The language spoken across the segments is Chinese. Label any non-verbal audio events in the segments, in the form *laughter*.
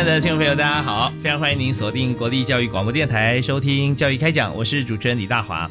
爱的听众朋友，大家好！非常欢迎您锁定国立教育广播电台收听《教育开讲》，我是主持人李大华。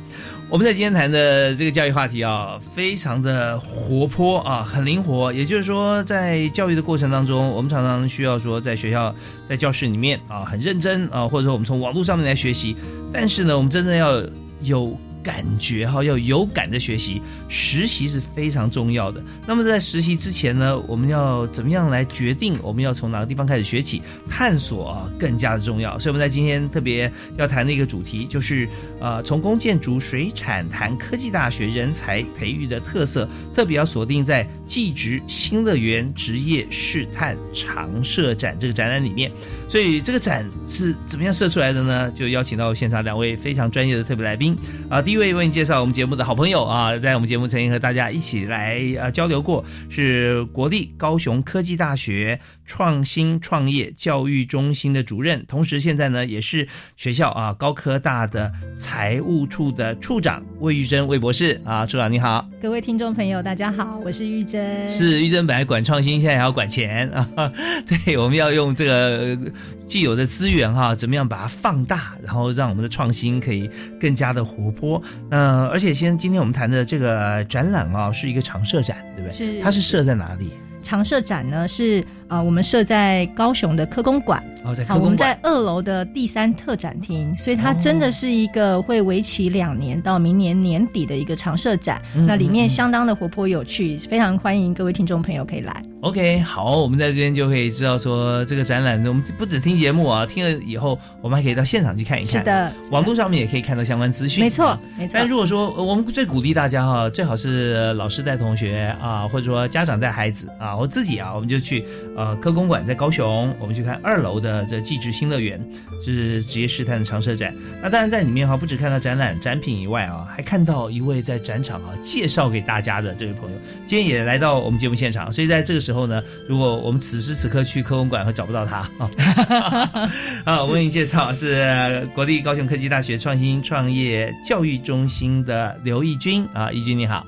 我们在今天谈的这个教育话题啊，非常的活泼啊，很灵活。也就是说，在教育的过程当中，我们常常需要说，在学校、在教室里面啊，很认真啊，或者说我们从网络上面来学习。但是呢，我们真正要有。感觉哈要有感的学习，实习是非常重要的。那么在实习之前呢，我们要怎么样来决定我们要从哪个地方开始学起？探索啊更加的重要。所以我们在今天特别要谈的一个主题，就是呃从工建筑水产谈科技大学人才培育的特色，特别要锁定在技职新乐园职业试探常设展这个展览里面。所以这个展是怎么样设出来的呢？就邀请到现场两位非常专业的特别来宾啊。第一位为你介绍我们节目的好朋友啊，在我们节目曾经和大家一起来呃交流过，是国立高雄科技大学创新创业教育中心的主任，同时现在呢也是学校啊高科大的财务处的处长魏玉珍魏博士啊，处长你好，各位听众朋友大家好，我是玉珍，是玉珍本来管创新，现在还要管钱啊，*laughs* 对，我们要用这个。既有的资源哈，怎么样把它放大，然后让我们的创新可以更加的活泼？嗯，而且先今天我们谈的这个展览啊，是一个常设展，对不对？是。它是设在哪里？常设展呢是。啊，我们设在高雄的科工馆，哦，在科工馆，我们在二楼的第三特展厅，所以它真的是一个会为期两年到明年年底的一个常设展。那里面相当的活泼有趣，非常欢迎各位听众朋友可以来。OK，好，我们在这边就可以知道说这个展览，我们不止听节目啊，听了以后我们还可以到现场去看一看。是的，网络上面也可以看到相关资讯。没错，没错。但如果说我们最鼓励大家哈，最好是老师带同学啊，或者说家长带孩子啊，我自己啊，我们就去呃科工馆在。高雄，我们去看二楼的这技职新乐园，是职业试探的常设展。那当然在里面哈，不止看到展览展品以外啊，还看到一位在展场啊介绍给大家的这位朋友，今天也来到我们节目现场。所以在这个时候呢，如果我们此时此刻去科工馆会找不到他啊。*laughs* 啊，我为你介绍是国立高雄科技大学创新创业教育中心的刘义军啊，义军你好。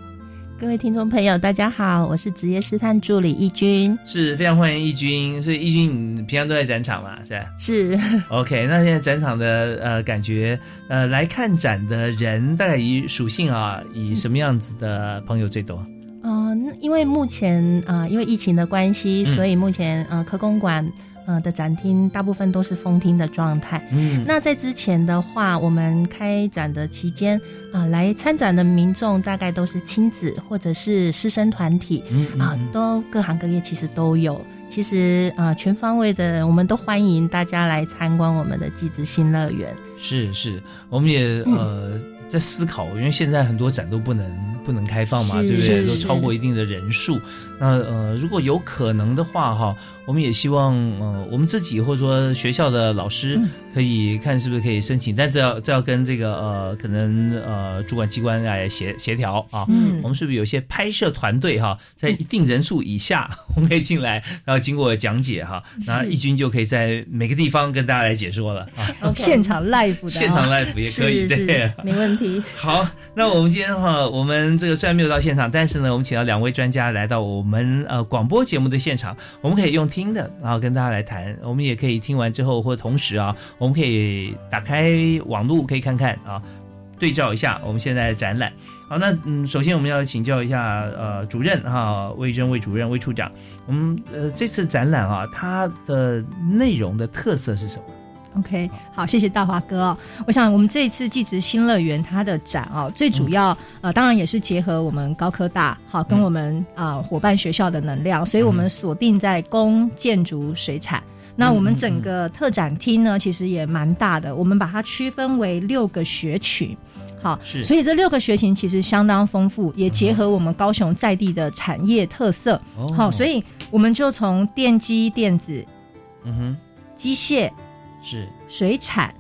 各位听众朋友，大家好，我是职业试探助理易军，是非常欢迎易军。所以易军，你平常都在展场嘛？是吧？是。*laughs* OK，那现在展场的呃感觉，呃来看展的人大概以属性啊，以什么样子的朋友最多？嗯，因为目前啊，因为疫情的关系，所以目前呃科公馆。呃的展厅大部分都是封厅的状态。嗯，那在之前的话，我们开展的期间啊，来参展的民众大概都是亲子或者是师生团体，啊，都各行各业其实都有。其实啊，全方位的，我们都欢迎大家来参观我们的季子新乐园。是是，我们也呃在思考，因为现在很多展都不能不能开放嘛，对不对？都超过一定的人数。那呃，如果有可能的话，哈。我们也希望，呃，我们自己或者说学校的老师可以看是不是可以申请，但这要这要跟这个呃，可能呃，主管机关来协协调啊。嗯，我们是不是有些拍摄团队哈，在一定人数以下，*laughs* 我们可以进来，然后经过讲解哈，那义军就可以在每个地方跟大家来解说了啊。*laughs* 现场 live 的，现场 live 也可以，对，*laughs* 没问题。好，那我们今天哈，我们这个虽然没有到现场，但是呢，我们请到两位专家来到我们我们呃广播节目的现场，我们可以用。听的，然后跟大家来谈，我们也可以听完之后，或同时啊，我们可以打开网络，可以看看啊，对照一下我们现在的展览。好，那嗯，首先我们要请教一下呃主任哈，魏征魏主任魏处长，我们呃这次展览啊，它的内容的特色是什么？OK，好，谢谢大华哥哦。我想我们这一次技职新乐园它的展哦，最主要呃，当然也是结合我们高科大好跟我们啊伙伴学校的能量，所以我们锁定在工、建筑、水产。那我们整个特展厅呢，其实也蛮大的，我们把它区分为六个学群。好，是，所以这六个学群其实相当丰富，也结合我们高雄在地的产业特色。好，所以我们就从电机电子，嗯哼，机械。是水产、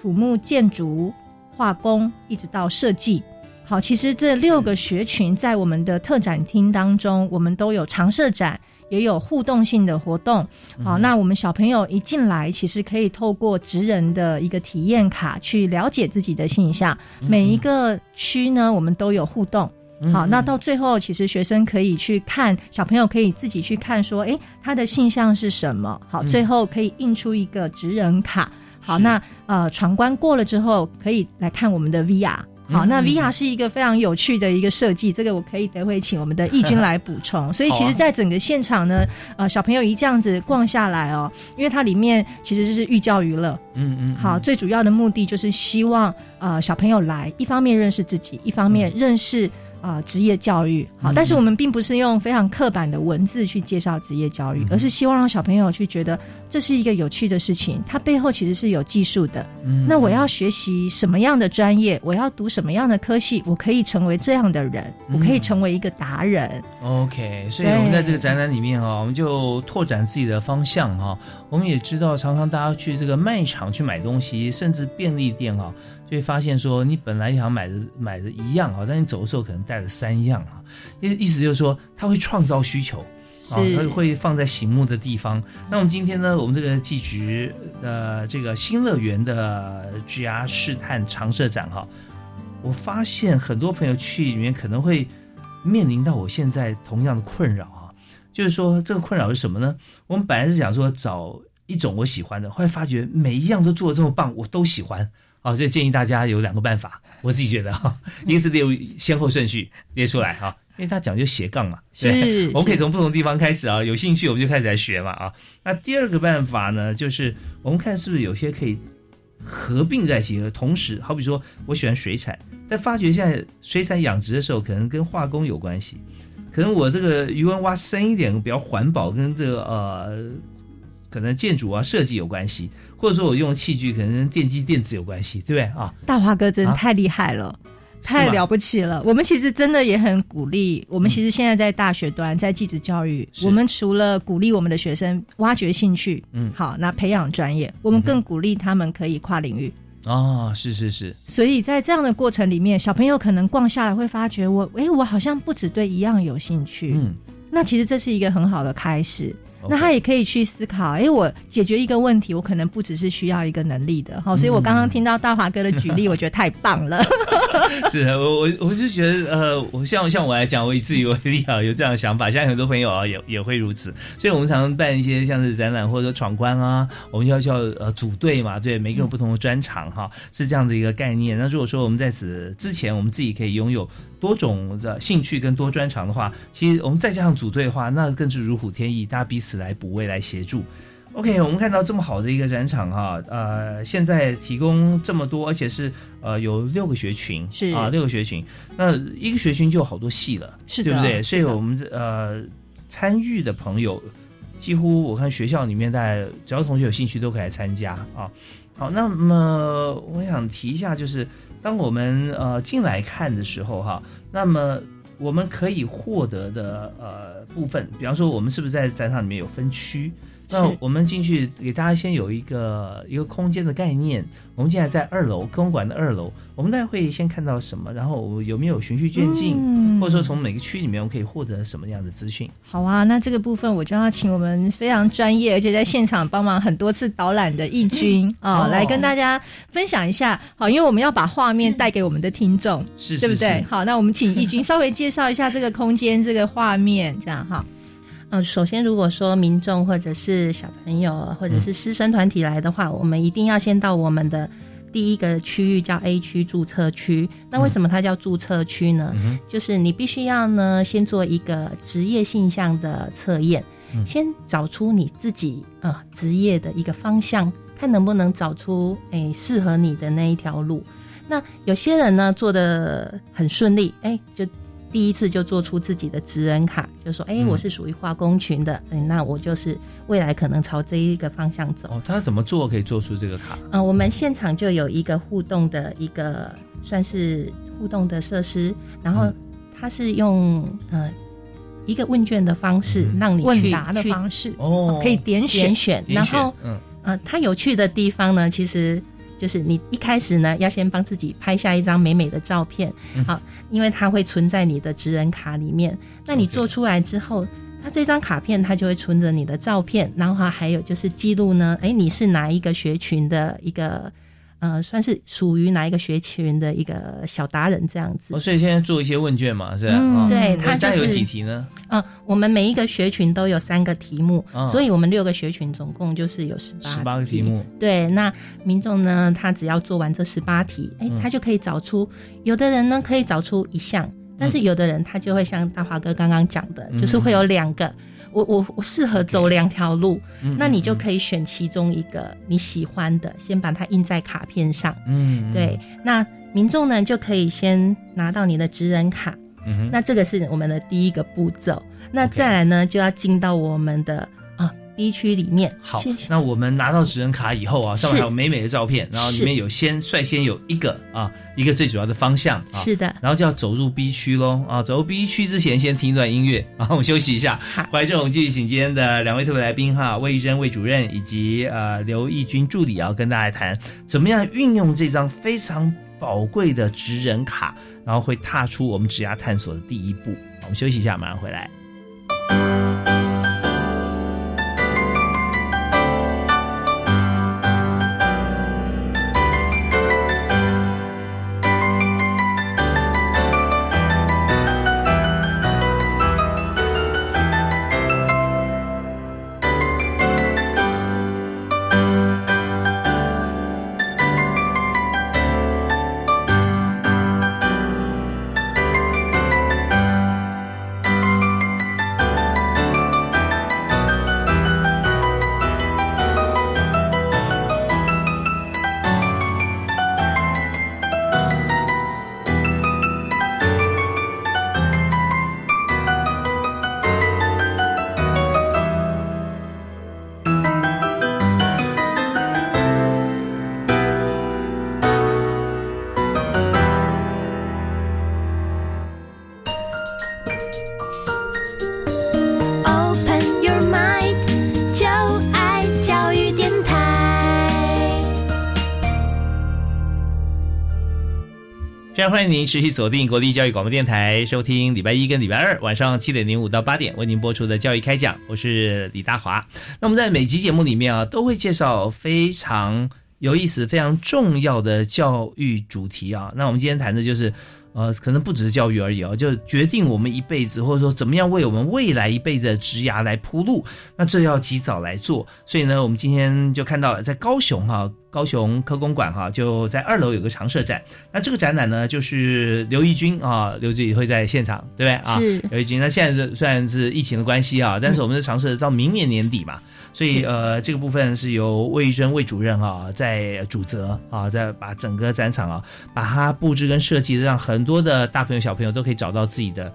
土木建筑、化工，一直到设计。好，其实这六个学群在我们的特展厅当中，我们都有常设展，也有互动性的活动。好，那我们小朋友一进来，其实可以透过职人的一个体验卡去了解自己的形象。每一个区呢，我们都有互动。好，那到最后，其实学生可以去看，小朋友可以自己去看，说，哎，他的性向是什么？好，最后可以印出一个职人卡。好，那呃，闯关过了之后，可以来看我们的 VR。好，那 VR 是一个非常有趣的一个设计，这个我可以等会请我们的义军来补充。所以，其实，在整个现场呢，呃，小朋友一这样子逛下来哦，因为它里面其实就是寓教于乐。嗯嗯。好，最主要的目的就是希望呃小朋友来，一方面认识自己，一方面认识。啊，职业教育好，但是我们并不是用非常刻板的文字去介绍职业教育，而是希望让小朋友去觉得这是一个有趣的事情，它背后其实是有技术的。那我要学习什么样的专业，我要读什么样的科系，我可以成为这样的人，我可以成为一个达人。OK，所以我们在这个展览里面啊，我们就拓展自己的方向哈。我们也知道，常常大家去这个卖场去买东西，甚至便利店哈。就会发现说，你本来想买的买的一样啊，但你走的时候可能带了三样啊，意意思就是说，它会创造需求啊，它会放在醒目的地方。那我们今天呢，我们这个季局呃这个新乐园的 GR 试探常设展哈，我发现很多朋友去里面可能会面临到我现在同样的困扰啊，就是说这个困扰是什么呢？我们本来是想说找一种我喜欢的，后来发觉每一样都做的这么棒，我都喜欢。好，所以建议大家有两个办法，我自己觉得哈，一个是列先后顺序列出来哈，因为它讲究斜杠嘛，是，我们可以从不同地方开始啊，有兴趣我们就开始来学嘛啊。那第二个办法呢，就是我们看是不是有些可以合并在一起，同时，好比说我喜欢水产，但发觉现在水产养殖的时候可能跟化工有关系，可能我这个鱼温挖深一点，比较环保，跟这个呃。可能建筑啊设计有关系，或者说我用的器具可能跟电机电子有关系，对不对啊？大华哥真的太厉害了，太了不起了。我们其实真的也很鼓励。我们其实现在在大学端，在技职教育，我们除了鼓励我们的学生挖掘兴趣，嗯，好，那培养专业，我们更鼓励他们可以跨领域。哦，是是是。所以在这样的过程里面，小朋友可能逛下来会发觉，我哎，我好像不只对一样有兴趣。嗯，那其实这是一个很好的开始。那他也可以去思考，哎，我解决一个问题，我可能不只是需要一个能力的，好，所以我刚刚听到大华哥的举例，我觉得太棒了。*laughs* 是我我我就觉得，呃，我像像我来讲，我以自己为例啊，有这样的想法，相信很多朋友啊也也会如此。所以我们常常办一些像是展览或者说闯关啊，我们要叫呃组队嘛，对，每个人不同的专长哈，是这样的一个概念。那如果说我们在此之前，我们自己可以拥有。多种的兴趣跟多专长的话，其实我们再加上组队的话，那更是如虎添翼，大家彼此来补位来协助。OK，我们看到这么好的一个展场哈，呃，现在提供这么多，而且是呃有六个学群，是啊，六个学群，那一个学群就有好多系了，是对不对？所以我们呃参与的朋友，几乎我看学校里面，大家只要同学有兴趣都可以来参加啊。好，那么我想提一下就是。当我们呃进来看的时候哈，那么我们可以获得的呃部分，比方说我们是不是在展场里面有分区？那我们进去给大家先有一个一个空间的概念。我们现在在二楼公馆的二楼，我们大概会先看到什么？然后我有没有循序渐进，嗯或者说从每个区里面我们可以获得什么样的资讯？好啊，那这个部分我就要请我们非常专业，而且在现场帮忙很多次导览的义军 *laughs* 啊，来跟大家分享一下。好，因为我们要把画面带给我们的听众，是，对不对？好，那我们请义军稍微介绍一下这个空间、这个画面，这样哈。嗯，首先，如果说民众或者是小朋友或者是师生团体来的话，我们一定要先到我们的第一个区域叫 A 区注册区。那为什么它叫注册区呢？就是你必须要呢先做一个职业性向的测验，先找出你自己呃职业的一个方向，看能不能找出诶适合你的那一条路。那有些人呢做的很顺利，哎就。第一次就做出自己的职人卡，就说：“哎，我是属于化工群的，嗯，那我就是未来可能朝这一个方向走。”哦，他怎么做可以做出这个卡？嗯，我们现场就有一个互动的一个算是互动的设施，然后它是用呃一个问卷的方式让你问答的方式哦，可以点选选，然后嗯呃，它有趣的地方呢，其实。就是你一开始呢，要先帮自己拍下一张美美的照片，好，因为它会存在你的职人卡里面。那你做出来之后，它这张卡片它就会存着你的照片，然后还有就是记录呢，哎，你是哪一个学群的一个。呃，算是属于哪一个学群的一个小达人这样子。哦，所以现在做一些问卷嘛，是吧？对，他就是有几题呢？嗯，我们每一个学群都有三个题目，所以我们六个学群总共就是有十八十八个题目。对，那民众呢，他只要做完这十八题，哎，他就可以找出有的人呢可以找出一项，但是有的人他就会像大华哥刚刚讲的，就是会有两个。我我我适合走两条路，那你就可以选其中一个你喜欢的，先把它印在卡片上。嗯，对，那民众呢就可以先拿到你的职人卡。嗯那这个是我们的第一个步骤。那再来呢，就要进到我们的。B 区里面，好，那我们拿到职人卡以后啊，上面还有美美的照片，然后里面有先率先有一个啊，一个最主要的方向，是的，然后就要走入 B 区喽啊，走入 B 区之前先听一段音乐，然 *laughs* 后我们休息一下，回来之后我们继续请今天的两位特别来宾哈，魏玉珍魏主任以及呃刘义军助理啊，跟大家谈怎么样运用这张非常宝贵的职人卡，然后会踏出我们职涯探索的第一步，我们休息一下，马上回来。欢迎您持续锁定国立教育广播电台，收听礼拜一跟礼拜二晚上七点零五到八点为您播出的教育开讲，我是李大华。那我们在每集节目里面啊，都会介绍非常有意思、非常重要的教育主题啊。那我们今天谈的就是。呃，可能不只是教育而已哦，就决定我们一辈子，或者说怎么样为我们未来一辈子的职涯来铺路，那这要及早来做。所以呢，我们今天就看到了在高雄哈，高雄科工馆哈，就在二楼有个常设展。那这个展览呢，就是刘义军啊，刘志宇会在现场，对不对啊？是刘义军。那现在虽然是疫情的关系啊，但是我们的尝试到明年年底嘛。所以，呃，这个部分是由魏玉珍魏主任啊在主责啊，在把整个展场啊，把它布置跟设计，让很多的大朋友小朋友都可以找到自己的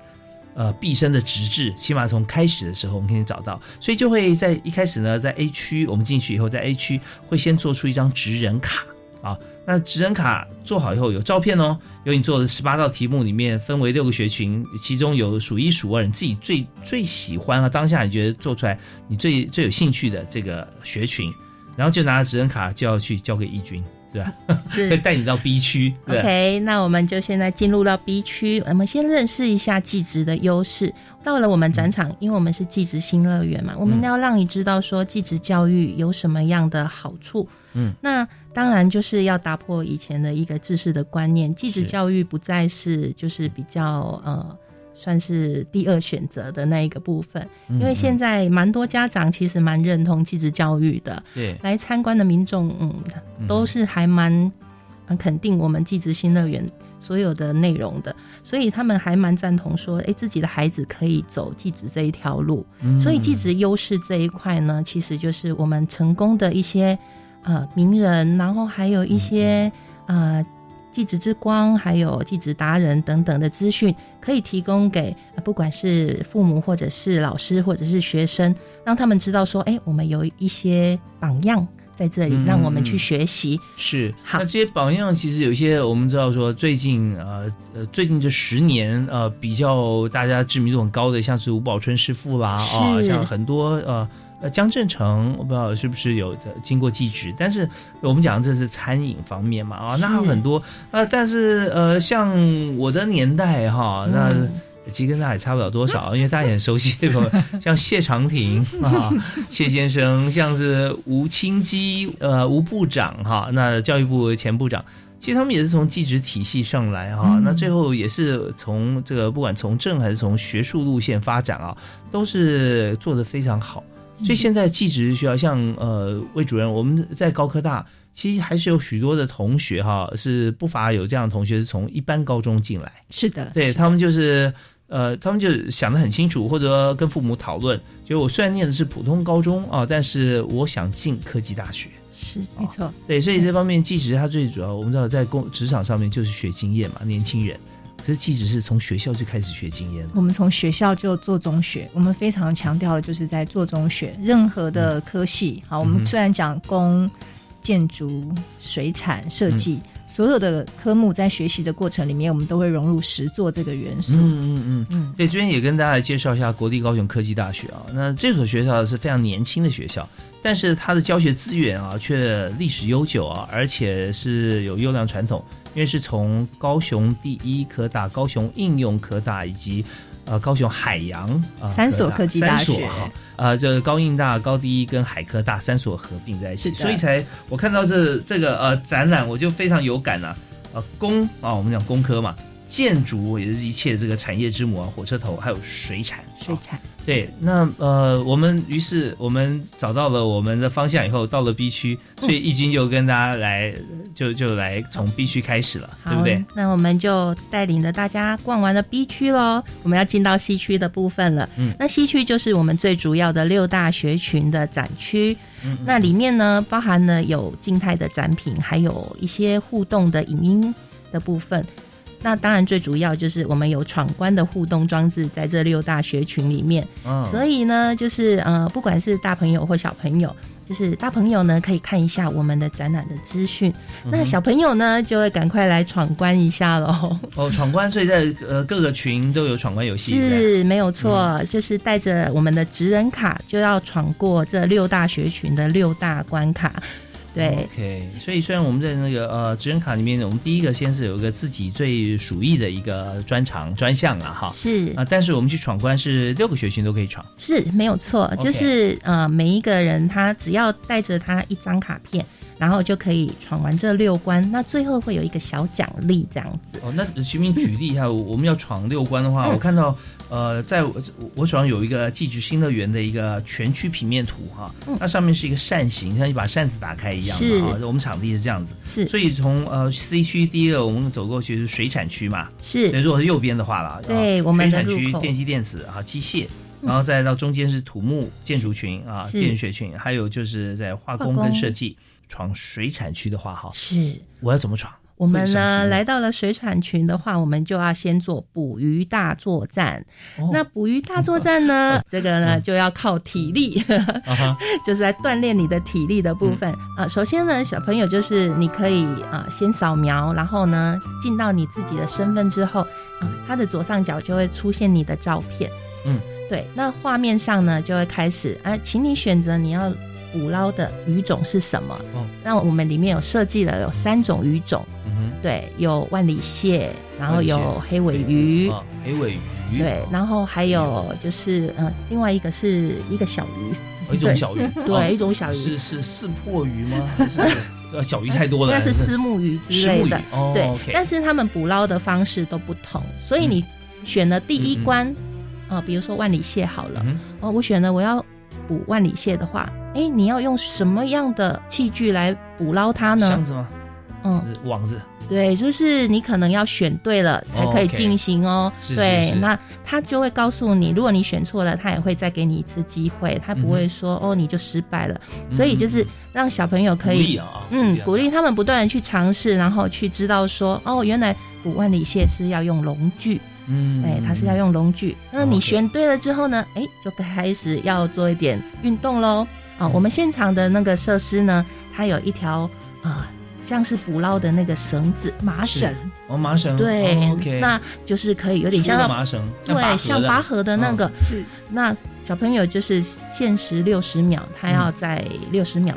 呃毕生的直至，起码从开始的时候我们可以找到，所以就会在一开始呢，在 A 区我们进去以后，在 A 区会先做出一张职人卡啊。那职人卡做好以后有照片哦，有你做的十八道题目里面分为六个学群，其中有数一数二你自己最最喜欢啊当下你觉得做出来你最最有兴趣的这个学群，然后就拿着职人卡就要去交给义军，对吧？*laughs* 是会带你到 B 区。OK，那我们就现在进入到 B 区，我们先认识一下技职的优势。到了我们展场，因为我们是技职新乐园嘛，我们要让你知道说技职教育有什么样的好处。嗯，那。当然，就是要打破以前的一个知识的观念，继职教育不再是就是比较呃，算是第二选择的那一个部分。因为现在蛮多家长其实蛮认同继职教育的，对，来参观的民众嗯，都是还蛮很肯定我们寄职新乐园所有的内容的，所以他们还蛮赞同说，哎，自己的孩子可以走寄职这一条路。所以寄职优势这一块呢，其实就是我们成功的一些呃名人，然后还有一些呃。继职之光，还有继职达人等等的资讯，可以提供给不管是父母或者是老师或者是学生，让他们知道说，哎，我们有一些榜样在这里，让我们去学习。是，好，那这些榜样其实有一些，我们知道说，最近呃呃，最近这十年呃，比较大家知名度很高的，像是吴宝春师傅啦，啊，像很多呃。呃，江振成我不知道是不是有经过技职，但是我们讲这是餐饮方面嘛啊，那很多呃，但是呃，像我的年代哈，那其实跟大家也差不了多少，因为大家也很熟悉对吧？像谢长廷啊，谢先生，像是吴清基呃，吴部长哈，那教育部前部长，其实他们也是从技职体系上来哈，那最后也是从这个不管从政还是从学术路线发展啊，都是做的非常好。所以现在技职学校，像呃魏主任，我们在高科大，其实还是有许多的同学哈，是不乏有这样的同学是从一般高中进来。是的，对他们就是呃，他们就想得很清楚，或者跟父母讨论，就我虽然念的是普通高中啊，但是我想进科技大学。是，没错。对，所以这方面技职它最主要，我们知道在工职场上面就是学经验嘛，年轻人。可是，即使是从学校就开始学经验，我们从学校就做中学，我们非常强调的就是在做中学，任何的科系，好，我们虽然讲工、建筑、水产、设计，所有的科目在学习的过程里面，我们都会融入实作这个元素。嗯嗯嗯嗯。对，这边也跟大家介绍一下国立高雄科技大学啊，那这所学校是非常年轻的学校。但是它的教学资源啊，却历史悠久啊，而且是有优良传统。因为是从高雄第一科大、高雄应用科大以及呃高雄海洋啊三所科技大学哈，呃，这高应大、高第一跟海科大三所合并在一起，所以才我看到这这个呃展览，我就非常有感啊。呃，工啊，我们讲工科嘛。建筑也是一切这个产业之母啊，火车头还有水产，水产对。那呃，我们于是我们找到了我们的方向以后，到了 B 区，所以易经就跟大家来，就就来从 B 区开始了，对不对？那我们就带领着大家逛完了 B 区喽，我们要进到 C 区的部分了。嗯，那 C 区就是我们最主要的六大学群的展区，那里面呢包含了有静态的展品，还有一些互动的影音的部分。那当然，最主要就是我们有闯关的互动装置在这六大学群里面，所以呢，就是呃，不管是大朋友或小朋友，就是大朋友呢可以看一下我们的展览的资讯，那小朋友呢就会赶快来闯关一下喽。哦，闯关，所以在呃各个群都有闯关游戏，是没有错，就是带着我们的职人卡就要闯过这六大学群的六大关卡。对，OK，所以虽然我们在那个呃职人卡里面，我们第一个先是有一个自己最属意的一个专长专项了哈，是。啊，但是我们去闯关是六个学群都可以闯，是没有错，就是呃每一个人他只要带着他一张卡片。然后就可以闯完这六关，那最后会有一个小奖励这样子。哦，那徐明举例一下，我们要闯六关的话，我看到呃，在我我手上有一个寄职新乐园的一个全区平面图哈，那上面是一个扇形，像一把扇子打开一样的啊。我们场地是这样子，是。所以从呃 C 区第一个我们走过去是水产区嘛，是。如果是右边的话了，对，我们的水产区电机电子啊机械，然后再到中间是土木建筑群啊建学群，还有就是在化工跟设计。闯水产区的话，哈，是我要怎么闯？我们呢来到了水产群的话，我们就要先做捕鱼大作战。那捕鱼大作战呢，*laughs* 这个呢就要靠体力，*laughs* 就是来锻炼你的体力的部分啊。首先呢，小朋友就是你可以啊先扫描，然后呢进到你自己的身份之后，它的左上角就会出现你的照片。嗯，对，那画面上呢就会开始啊，请你选择你要。捕捞的鱼种是什么？哦，那我们里面有设计了有三种鱼种，嗯，对，有万里蟹，然后有黑尾鱼，黑尾鱼，对，然后还有就是呃，另外一个是一个小鱼，一种小鱼，对，一种小鱼。是是是破鱼吗？还是？*laughs* 呃小鱼太多了？那是丝木鱼之类的，对，但是他们捕捞的方式都不同，所以你选了第一关，啊，比如说万里蟹好了，哦，我选了我要捕万里蟹的话。哎，你要用什么样的器具来捕捞它呢？箱子吗？嗯，网子。对，就是你可能要选对了才可以进行哦。对，那他就会告诉你，如果你选错了，他也会再给你一次机会，他不会说哦你就失败了。所以就是让小朋友可以，嗯，鼓励他们不断的去尝试，然后去知道说哦，原来捕万里蟹是要用笼具，嗯，哎，它是要用笼具。那你选对了之后呢，哎，就开始要做一点运动喽。啊，我们现场的那个设施呢，它有一条啊。像是捕捞的那个绳子，麻绳哦，麻绳对，那就是可以有点像麻绳，对，像拔河的那个是。那小朋友就是限时六十秒，他要在六十秒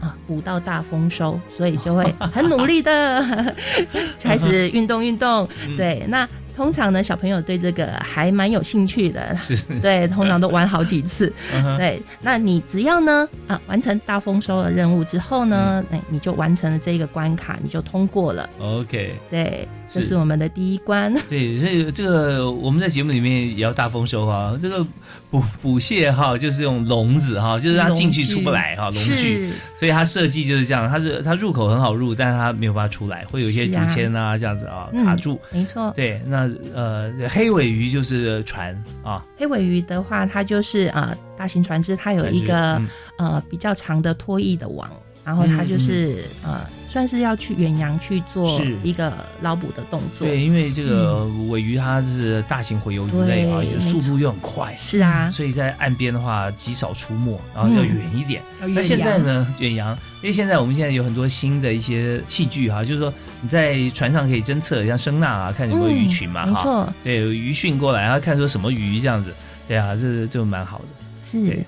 啊捕到大丰收，所以就会 *laughs* 很努力的 *laughs* 开始运动运动。对，那。通常呢，小朋友对这个还蛮有兴趣的，*laughs* 对，通常都玩好几次。对，那你只要呢啊完成大丰收的任务之后呢，哎，你就完成了这个关卡，你就通过了。OK，对。这是我们的第一关。对，所以这个我们在节目里面也要大丰收哈。这个捕捕蟹哈，就是用笼子哈，就是它进去出不来哈，笼具。所以它设计就是这样，它是它入口很好入，但是它没有办法出来，会有一些竹签啊这样子啊卡住。没错。对，那呃黑尾鱼就是船啊。黑尾鱼的话，它就是啊大型船只，它有一个呃比较长的拖曳的网。然后他就是呃，算是要去远洋去做一个捞捕的动作。对，因为这个尾鱼它是大型洄游鱼类啊，速度又很快。是啊，所以在岸边的话极少出没，然后要远一点。那现在呢，远洋，因为现在我们现在有很多新的一些器具哈，就是说你在船上可以侦测，像声呐啊，看有没有鱼群嘛，哈。没错。对，有鱼讯过来，然后看说什么鱼这样子。对啊，这就蛮好的。是。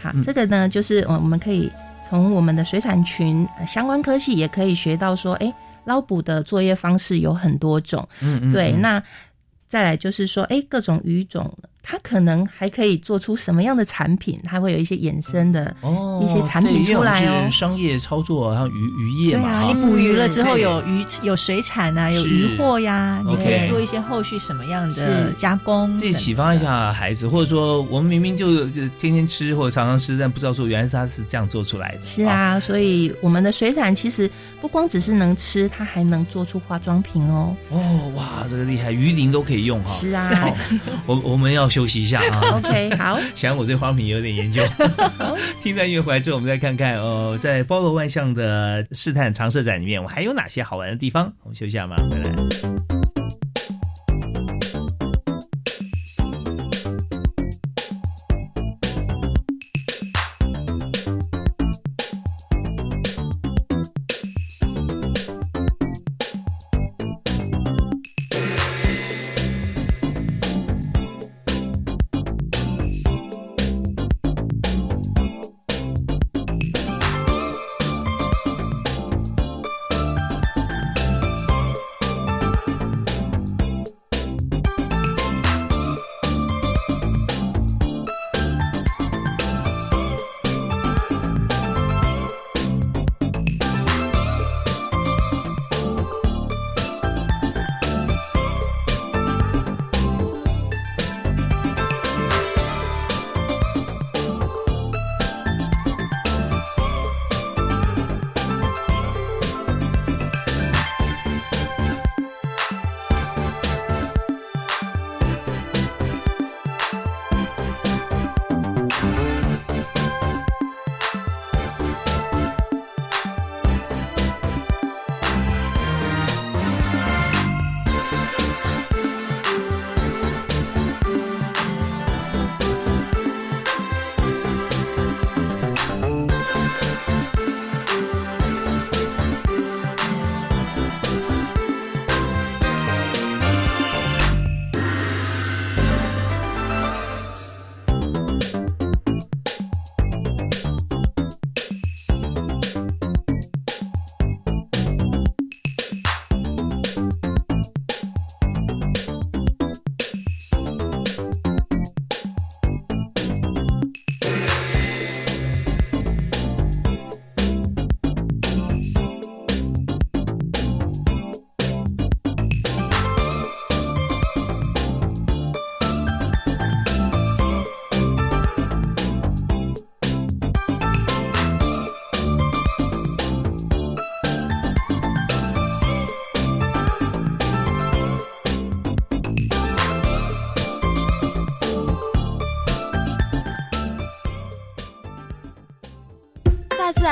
好，这个呢，就是我们可以。从我们的水产群相关科系也可以学到说，哎，捞捕的作业方式有很多种，嗯嗯，对，那再来就是说，哎，各种鱼种。它可能还可以做出什么样的产品？它会有一些衍生的一些产品出来哦。商业操作，然后渔渔业嘛。你捕鱼了之后有鱼有水产啊，有渔货呀，你可以做一些后续什么样的加工？自己启发一下孩子，或者说我们明明就就天天吃或者常常吃，但不知道说原来是他是这样做出来的。是啊，所以我们的水产其实不光只是能吃，它还能做出化妆品哦。哦，哇，这个厉害，鱼鳞都可以用哈。是啊，我 *laughs* 我们要。休息一下啊，OK，好。*laughs* 想我对花瓶有点研究，*laughs* 听在音乐回来之后，我们再看看哦，在包罗万象的试探长设展里面，我还有哪些好玩的地方？我们休息下嘛，回来。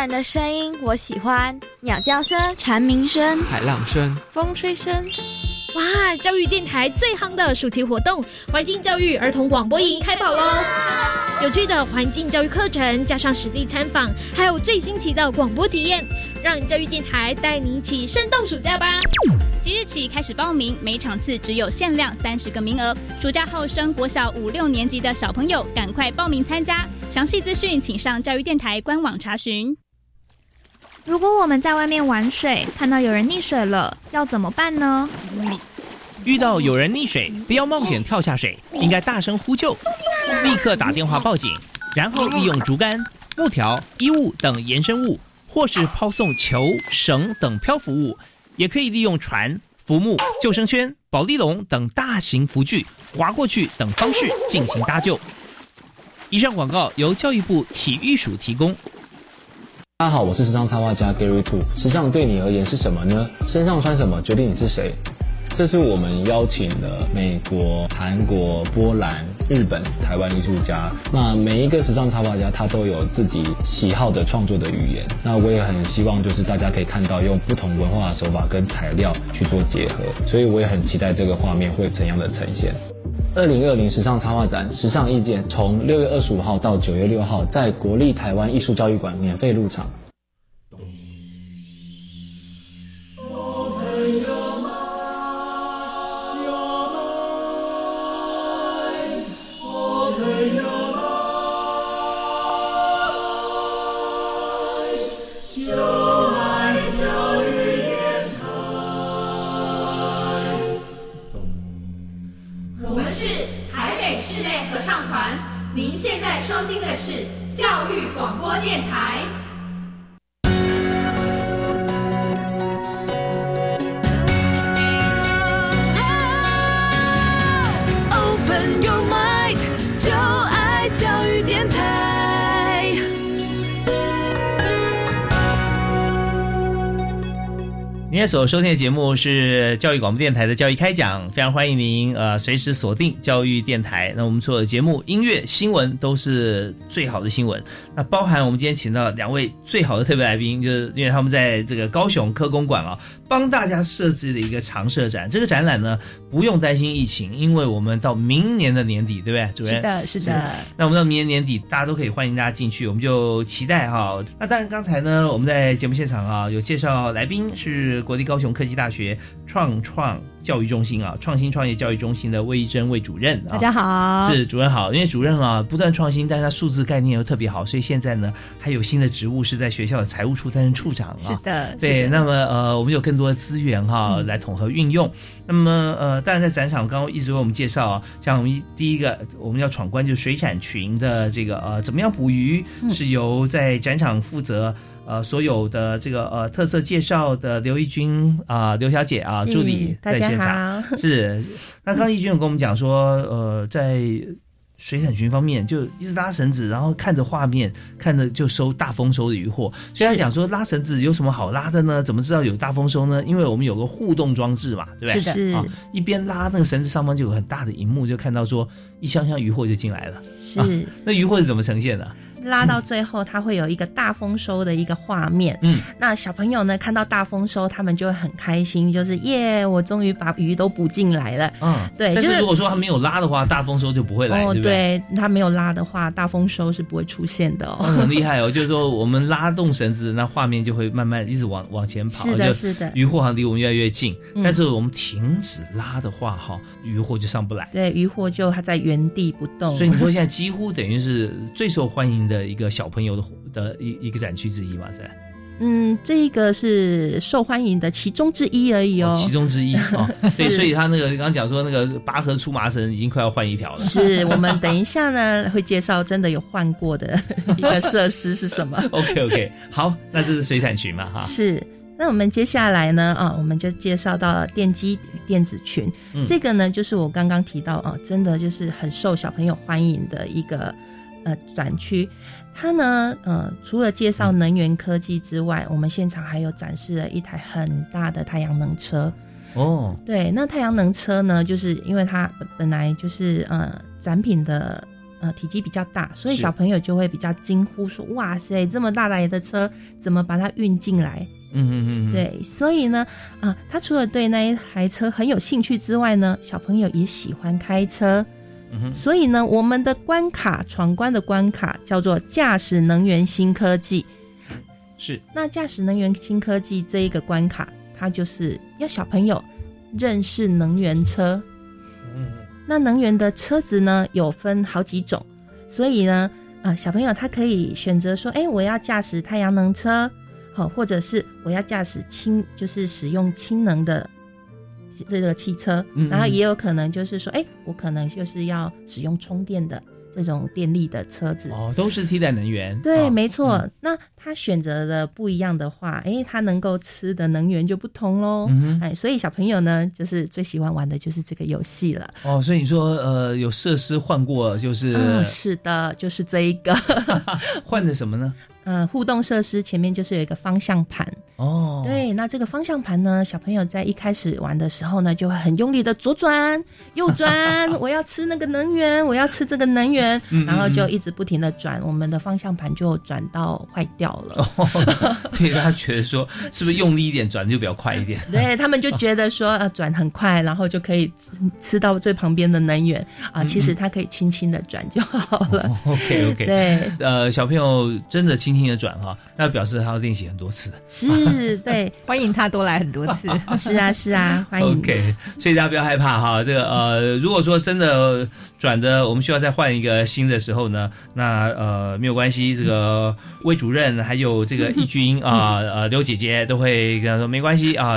人的声音我喜欢，鸟叫声、蝉鸣声、海浪声、风吹声。哇！教育电台最夯的暑期活动——环境教育儿童广播营开跑喽！有趣的环境教育课程，加上实地参访，还有最新奇的广播体验，让教育电台带你一起生动暑假吧！即日起开始报名，每场次只有限量三十个名额。暑假后升国小五六年级的小朋友，赶快报名参加！详细资讯请上教育电台官网查询。如果我们在外面玩水，看到有人溺水了，要怎么办呢？遇到有人溺水，不要冒险跳下水，应该大声呼救，立刻打电话报警，然后利用竹竿、木条、衣物等延伸物，或是抛送球、绳等漂浮物，也可以利用船、浮木、救生圈、保丽龙等大型浮具划过去等方式进行搭救。以上广告由教育部体育署提供。大家好，我是时尚插画家 Gary Two。时尚对你而言是什么呢？身上穿什么决定你是谁。这是我们邀请了美国、韩国、波兰、日本、台湾艺术家。那每一个时尚插画家，他都有自己喜好的创作的语言。那我也很希望，就是大家可以看到用不同文化的手法跟材料去做结合。所以我也很期待这个画面会怎样的呈现。二零二零时尚插画展《时尚意见》从六月二十五号到九月六号，在国立台湾艺术教育馆免费入场。收听的是教育广播电台。所收听的节目是教育广播电台的教育开讲，非常欢迎您呃随时锁定教育电台。那我们所有的节目、音乐、新闻都是最好的新闻。那包含我们今天请到两位最好的特别来宾，就是因为他们在这个高雄科公馆啊。帮大家设置了一个常设展，这个展览呢不用担心疫情，因为我们到明年的年底，对不对，主任？是的，是的。那我们到明年年底，大家都可以欢迎大家进去，我们就期待哈。那当然，刚才呢我们在节目现场啊有介绍来宾是国立高雄科技大学创创。教育中心啊，创新创业教育中心的魏一珍魏主任，大家好，是主任好。因为主任啊不断创新，但是他数字概念又特别好，所以现在呢还有新的职务是在学校的财务处担任处长啊。是的，对。那么呃，我们有更多的资源哈来统合运用。那么呃，当然在展场刚刚一直为我们介绍啊，像我们第一个我们要闯关就是水产群的这个呃怎么样捕鱼，是由在展场负责。呃，所有的这个呃特色介绍的刘义军啊，刘小姐啊，助理在现场 *laughs* 是。那刚义军有跟我们讲说，呃，在水产群方面就一直拉绳子，然后看着画面，看着就收大丰收的渔获。所以他讲说，拉绳子有什么好拉的呢？怎么知道有大丰收呢？因为我们有个互动装置嘛，对不对？是的，啊一边拉那个绳子上方就有很大的荧幕，就看到说一箱箱渔获就进来了。是，那渔获是怎么呈现的？拉到最后，它会有一个大丰收的一个画面。嗯，那小朋友呢，看到大丰收，他们就会很开心，就是耶，我终于把鱼都捕进来了。嗯，对。但是如果说他没有拉的话，大丰收就不会来，对不对？他没有拉的话，大丰收是不会出现的哦。*laughs* 很厉害哦，就是说我们拉动绳子，那画面就会慢慢一直往往前跑。是的，是的。渔获好像离我们越来越近，但是我们停止拉的话，哈，渔获就上不来。对，渔获就它在原地不动。所以你说现在几乎等于是最受欢迎的一个小朋友。的的一一个展区之一嘛，是嗯，这个是受欢迎的其中之一而已哦，其中之一 *laughs* 哦。所以，所以他那个刚刚讲说，那个拔河出麻绳已经快要换一条了。是我们等一下呢会介绍真的有换过的一个设施是什么。*laughs* OK OK，好，那这是水产群嘛哈。是，那我们接下来呢啊，我们就介绍到电机与电子群，这个呢就是我刚刚提到啊，真的就是很受小朋友欢迎的一个呃展区。它呢，呃，除了介绍能源科技之外，我们现场还有展示了一台很大的太阳能车。哦，对，那太阳能车呢，就是因为它本来就是呃展品的呃体积比较大，所以小朋友就会比较惊呼说：“哇塞，这么大台的车怎么把它运进来？”嗯嗯嗯，对，所以呢，啊，他除了对那一台车很有兴趣之外呢，小朋友也喜欢开车。所以呢，我们的关卡闯关的关卡叫做驾驶能源新科技。是那驾驶能源新科技这一个关卡，它就是要小朋友认识能源车。嗯那能源的车子呢，有分好几种，所以呢，啊、小朋友他可以选择说，哎，我要驾驶太阳能车，好，或者是我要驾驶氢，就是使用氢能的这个汽车，嗯嗯然后也有可能就是说，哎，我可能就是要使用充电的这种电力的车子。哦，都是替代能源，对，啊没错。那他选择的不一样的话，哎，他能够吃的能源就不同喽。嗯哼哎，所以小朋友呢，就是最喜欢玩的就是这个游戏了。哦，所以你说呃，有设施换过，就是嗯，是的，就是这一个。*laughs* 换的什么呢？呃，互动设施前面就是有一个方向盘。哦，对，那这个方向盘呢，小朋友在一开始玩的时候呢，就会很用力的左转、右转，我要吃那个能源，我要吃这个能源，*laughs* 嗯嗯然后就一直不停的转，我们的方向盘就转到坏掉了。哦，*laughs* 对，他觉得说是不是用力一点转就比较快一点？*laughs* 对他们就觉得说，呃，转很快，然后就可以吃到最旁边的能源啊。其实他可以轻轻的转就好了。OK OK，对，呃，小朋友真的轻轻的转哈，那表示他要练习很多次。是，对，*laughs* 欢迎他多来很多次。是啊，是啊，欢迎。OK，所以大家不要害怕哈。这个呃，如果说真的转的，我们需要再换一个新的时候呢，那呃没有关系，这个魏主任还有这个义军啊 *laughs* 呃刘姐姐都会跟他说没关系啊。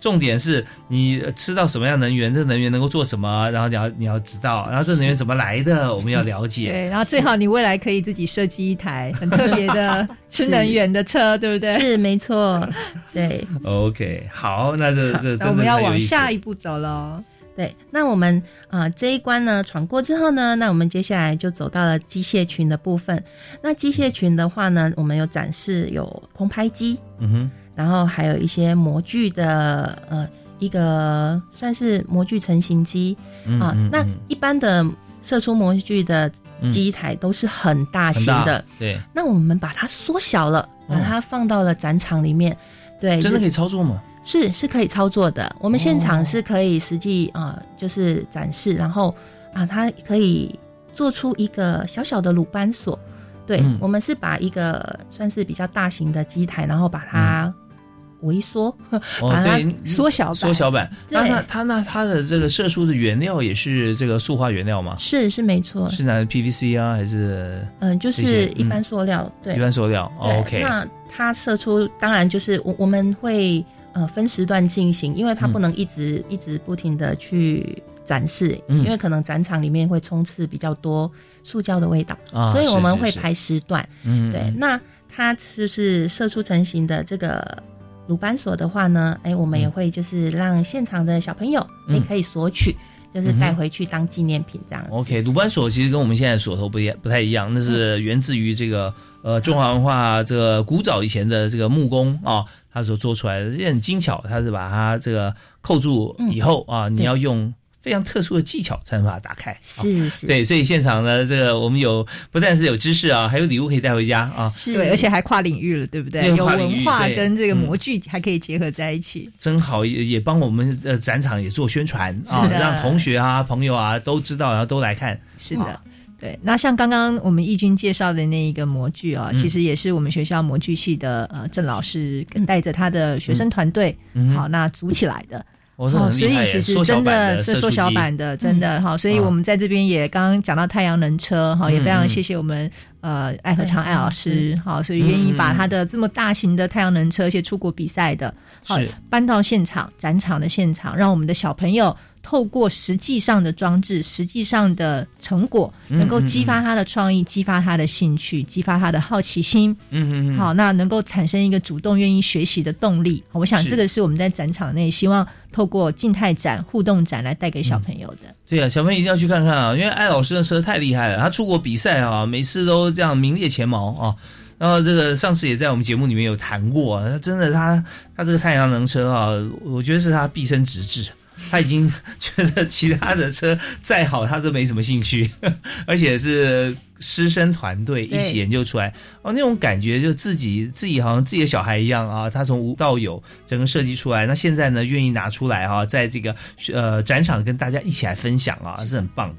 重点是你吃到什么样能源，这个能源能够做什么，然后你要你要知道，然后这能源怎么来的，我们要了解。对，然后最好你未来可以自己设计一台很特别的 *laughs* 吃能源的车，对不对？是没错，对。*laughs* OK，好，那这这那我们要往下一一步走喽。对，那我们啊、呃这一关呢闯过之后呢，那我们接下来就走到了机械群的部分。那机械群的话呢，我们有展示有空拍机，嗯哼，然后还有一些模具的呃一个算是模具成型机啊、嗯嗯那嗯一般的射出模具的机台都是很大型的，大，对，那我们把它缩小了，把它放到了展场里面。对，真的可以操作吗？是是可以操作的，我们现哦场是可以实际啊、呃就是展示，然后啊，它可以做出一个小小的鲁班锁。对，嗯。我们是把一个算是比较大型的机台，然后把它微缩，哦，把它对，缩小版缩小版。那那它它那它的这个射出的原料也是这个塑化原料吗？是是没错，是拿的 PVC 啊，还是嗯，就是一般塑料，对，一般塑料、哦、？OK，那它射出当然就是我我们会呃分时段进行，因为它嗯不能一直、一直不停的去展示，嗯因为可能展场里面会充斥比较多塑胶的味道，啊所以我们会排时段。嗯，对，嗯那它就是射出成型的这个。鲁班锁的话呢，哎，我们也会就是让现场的小朋友你嗯可以索取，就是带回去当纪念品这样。OK，鲁班锁其实跟我们现在锁头不一不太一样，那是源自于这个呃中华文化这个古早以前的这个木工啊，他所做出来的，也很精巧，他是把它这个扣住以后啊，你要用非常特殊的技巧才能把它打开。啊是是，对，所以现场呢，这个我们有不但是有知识啊，还有礼物可以带回家啊，是，对，而且还跨领域了，对不对？有对跨领域文化对跟这个嗯模具还可以结合在一起。真好，也也帮我们呃展场也做宣传啊，让同学啊、朋友啊都知道，然后都来看。是的。对，那像刚刚我们义军介绍的那一个模具啊，嗯其实也是我们学校模具系的呃郑老师带着他的学生团队，嗯好那组起来的。我说哦，所以其实真的的是缩小版的的，真的哈、所以我们在这边也刚刚讲到太阳能车哈，也非常谢谢我们呃艾和昌艾老师哈，所以愿意嗯。把他的这么大型的太阳能车，而且出国比赛的，好搬到现场展场的现场，让我们的小朋友透过实际上的装置、实际上的成果，嗯能够嗯激发他的创意，激发他的兴趣，激发他的好奇心。嗯嗯嗯，好，那能够产生一个主动愿意学习的动力。我想这个是我们在展场内希望透过静态展、互动展来带给嗯小朋友的。对啊，小朋友一定要去看看啊，因为艾老师的车太厉害了，他出国比赛啊，每次都这样名列前茅啊。然后这个上次也在我们节目里面有谈过、啊，他真的他他这个太阳能车啊，我觉得是他毕生直至 *laughs* 他已经觉得其他的车再好他都没什么兴趣，*laughs* 而且是师生团队一起研究出来哦，那种感觉就自己自己好像自己的小孩一样啊，他从无到有整个设计出来，那现在呢愿意拿出来哈，在这个呃展场跟大家一起来分享啊，是很棒的。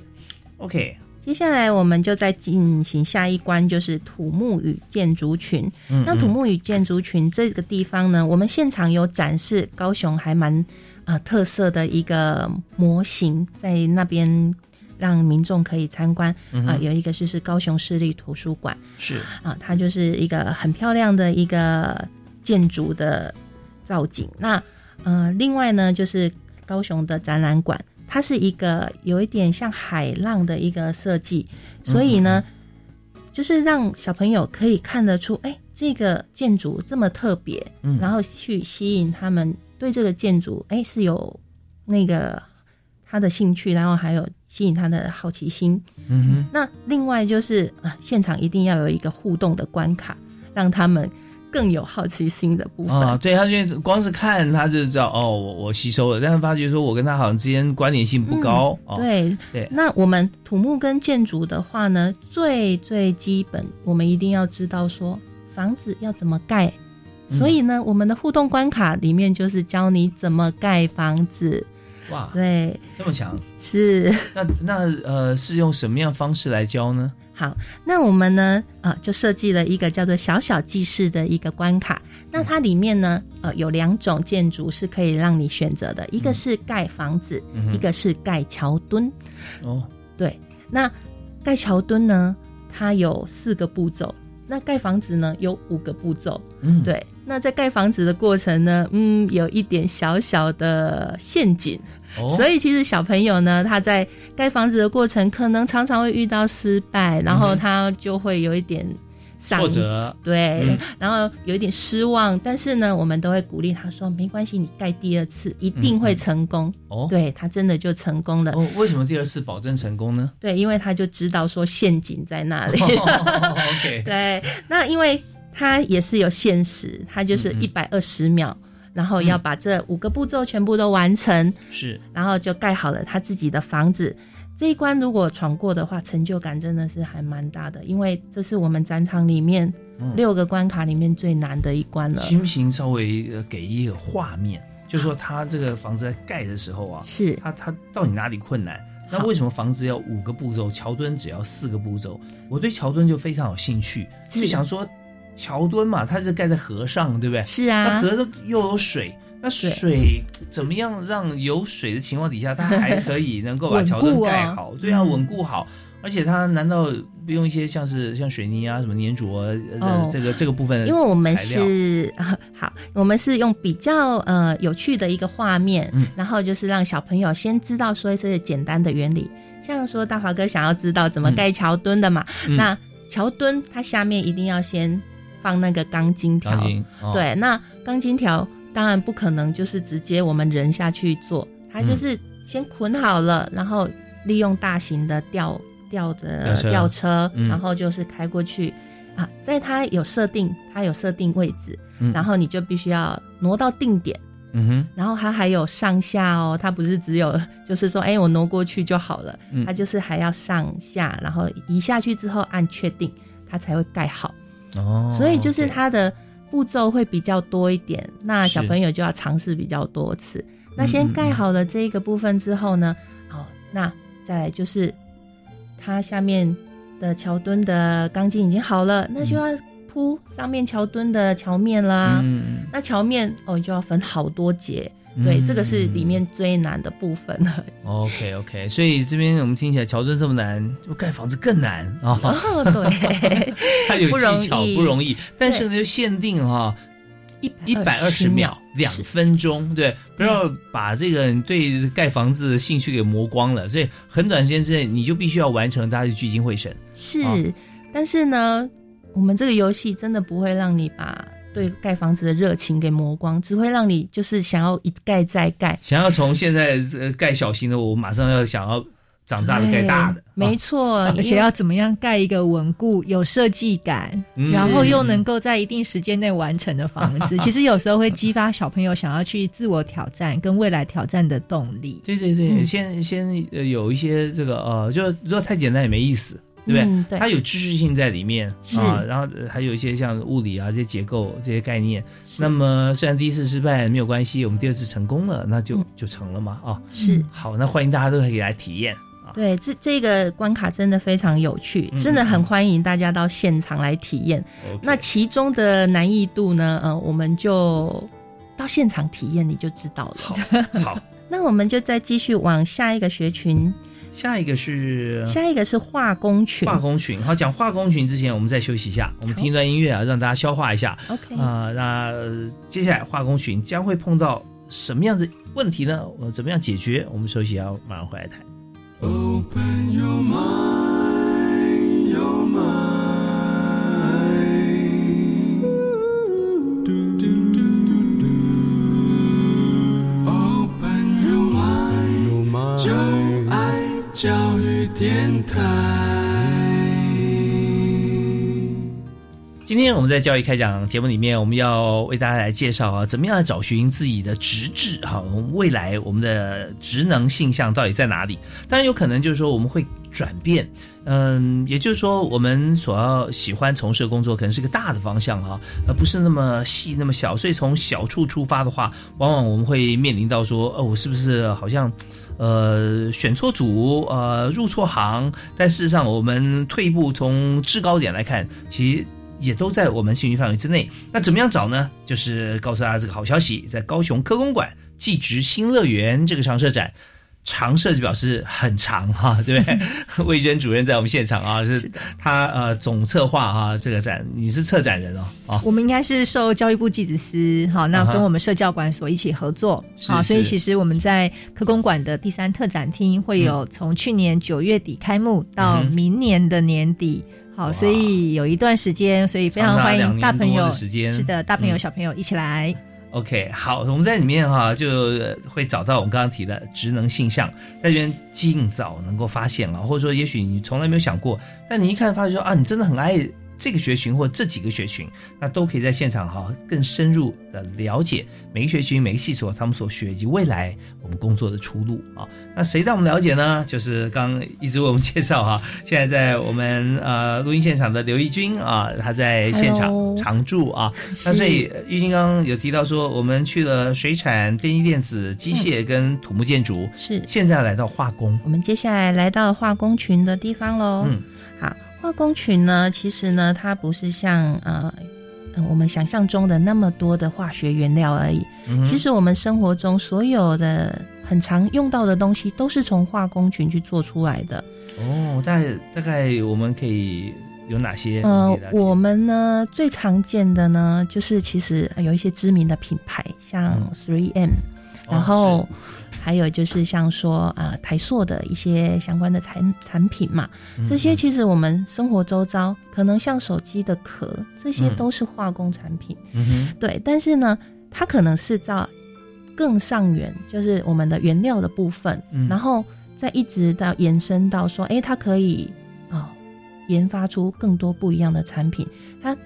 OK。接下来我们就再进行下一关，就是土木与建筑群。那土木与建筑群这个地方呢，我们现场有展示高雄还蛮啊特色的一个模型，在那边让民众可以参观啊。有一个就是高雄市立图书馆，是啊，它就是一个很漂亮的一个建筑的造景。那呃，另外呢，就是高雄的展览馆。它是一个有一点像海浪的一个设计，所以呢，就是让小朋友可以看得出，哎，这个建筑这么特别，嗯，然后去吸引他们对这个建筑，哎，是有那个他的兴趣，然后还有吸引他的好奇心，嗯哼。那另外就是啊，现场一定要有一个互动的关卡，让他们。更有好奇心的部分啊，对他因为光是看他就知道哦，我我吸收了，但是发觉说我跟他好像之间关联性不高。对对，那我们土木跟建筑的话呢，最最基本，我们一定要知道说房子要怎么盖，所以呢，我们的互动关卡里面就是教你怎么盖房子。哇，对，这么强是那那呃是用什么样方式来教呢？好，那我们呢？啊，就设计了一个叫做“小小记事”的一个关卡。那它里面呢，呃，有两种建筑是可以让你选择的，一个是盖房子，一个是盖桥墩。哦，对。那盖桥墩呢，它有四个步骤；那盖房子呢，有五个步骤。嗯，对。那在盖房子的过程呢，嗯，有一点小小的陷阱。所以其实小朋友呢，他在盖房子的过程，可能常常会遇到失败，然后他就会有一点挫折，对，然后有一点失望。但是呢，我们都会鼓励他说：“没关系，你盖第二次一定会成功。”哦，对他真的就成功了。哦，为什么第二次保证成功呢？对，因为他就知道说陷阱在那里。OK，*laughs* 对，那因为他也是有限时，它就是一百二十秒。然后要把这五个步骤全部都完成，是，然后就盖好了他自己的房子。这一关如果闯过的话，成就感真的是还蛮大的，因为这是我们展场里面六个关卡里面最难的一关了。行不行？稍微给一个画面，就说他这个房子在盖的时候啊，是他他到底哪里困难？那为什么房子要五个步骤，桥墩只要四个步骤？我对桥墩就非常有兴趣，就想说。桥墩嘛，它是盖在河上，对不对？是啊。那河又有水，那水怎么样让有水的情况底下，它还可以能够把桥墩盖好？对啊，稳固好。而且它难道不用一些像是像水泥啊什么粘着呃这个这个部分？因为我们是 *laughs* 好，我们是用比较呃有趣的一个画面，然后就是让小朋友先知道说这些简单的原理。像说大华哥想要知道怎么盖桥墩的嘛，那桥墩它下面一定要先。放那个钢筋条，对，那钢筋条当然不可能就是直接我们人下去做，它就是先捆好了，然后利用大型的吊吊的吊车，然后就是开过去。啊，在它有设定，它有设定位置，然后你就必须要挪到定点，嗯哼，然后它还有上下哦，它不是只有 *laughs* 就是说，哎，我挪过去就好了，它就是还要上下，然后移下去之后按确定，它才会盖好。哦，所以就是它的步骤会比较多一点，那小朋友就要尝试比较多次。那先盖好了这一个部分之后呢，好，那再来就是它下面的桥墩的钢筋已经好了，那就要铺上面桥墩的桥面啦。嗯，那桥面哦就要分好多节。对，这个是里面最难的部分了。*laughs* OK OK，所以这边我们听起来桥墩这么难，就盖房子更难啊。对，*laughs* 它有技巧不容易，但是呢，就限定哈一一百二十秒两分钟，*laughs* 对，不要把这个对盖房子的兴趣给磨光了。所以很短时间之内，你就必须要完成，大家就聚精会神。是，但是呢，我们这个游戏真的不会让你把。对盖房子的热情给磨光，只会让你就是想要一盖再盖，想要从现在盖小型的，我马上要想要长大的盖大的，没错，*laughs* 而且要怎么样盖一个稳固、有设计感，然后又能够在一定时间内完成的房子，*laughs* 其实有时候会激发小朋友想要去自我挑战跟未来挑战的动力。对对对，先先有一些这个呃，就如果太简单也没意思。对不对？它有知识性在里面啊，然后还有一些像物理啊这些结构这些概念。那么虽然第一次失败没有关系，我们第二次成功了，那就就成了嘛啊。是好，那欢迎大家都可以来体验啊。对，这这个关卡真的非常有趣，真的很欢迎大家到现场来体验。那其中的难易度呢？呃，我们就到现场体验你就知道了。好，好，*laughs* 那我们就再继续往下一个学群。下一个是下一个是化工群，化工群。好，讲化工群之前，我们再休息一下，我们听一段音乐啊，让大家消化一下。OK 啊，那接下来化工群将会碰到什么样的问题呢？我怎么样解决？我们休息要马上回来谈。Open your mind, your mind. 电台。今天我们在教育开讲节目里面，我们要为大家来介绍啊，怎么样找寻自己的直志哈，我们未来我们的职能性向到底在哪里？当然有可能就是说我们会转变，嗯，也就是说我们所要喜欢从事的工作可能是个大的方向哈，而不是那么细那么小。所以从小处出发的话，往往我们会面临到说，哦，我是不是好像？呃，选错组，呃，入错行，但事实上，我们退一步，从制高点来看，其实也都在我们兴趣范围之内。那怎么样找呢？就是告诉大家这个好消息，在高雄科工馆技职新乐园这个常设展。长设就表示很长哈，*laughs* 对不对？*laughs* 魏娟主任在我们现场啊，是他呃总策划啊这个展，你是策展人哦啊。我们应该是受教育部技子司好，那跟我们社教馆所一起合作好，所以其实我们在科工馆的第三特展厅会有从去年九月底开幕到明年的年底好，所以有一段时间，所以非常欢迎大朋友是的大朋友小朋友一起来。OK，好，我们在里面哈就会找到我们刚刚提的职能性向，在这边尽早能够发现啊，或者说也许你从来没有想过，但你一看发现说啊，你真的很爱。这个学群或这几个学群，那都可以在现场哈更深入的了解每个学群、每个系所他们所学以及未来我们工作的出路啊。那谁带我们了解呢？就是刚一直为我们介绍哈，*laughs* 现在在我们呃录音现场的刘义军啊，他在现场常驻啊。*laughs* 那所以玉金刚有提到说，我们去了水产、电机电子、机械跟土木建筑，是现在来到化工。我们接下来来到化工群的地方喽。嗯，好。化工群呢，其实呢，它不是像呃，我们想象中的那么多的化学原料而已。其实我们生活中所有的很常用到的东西，都是从化工群去做出来的。哦，大概大概我们可以有哪些？呃，我们呢最常见的呢，就是其实有一些知名的品牌，像 Three M，然后。还有就是像说啊台塑的一些相关的产产品嘛，这些其实我们生活周遭可能像手机的壳，这些都是化工产品。嗯哼，对，但是呢，它可能是造更上缘，就是我们的原料的部分，然后再一直到延伸到说，哎，它可以啊研发出更多不一样的产品。它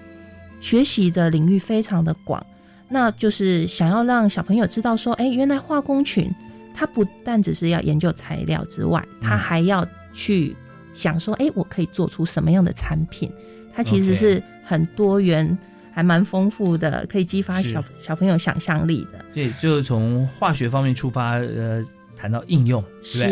学习的领域非常的广，那就是想要让小朋友知道说，哎，原来化工群。他不但只是要研究材料之外，他还要去想说，哎，我可以做出什么样的产品？它其实是很多元，还蛮丰富的，可以激发小小朋友想象力的。对，就是从化学方面出发，呃，谈到应用，是。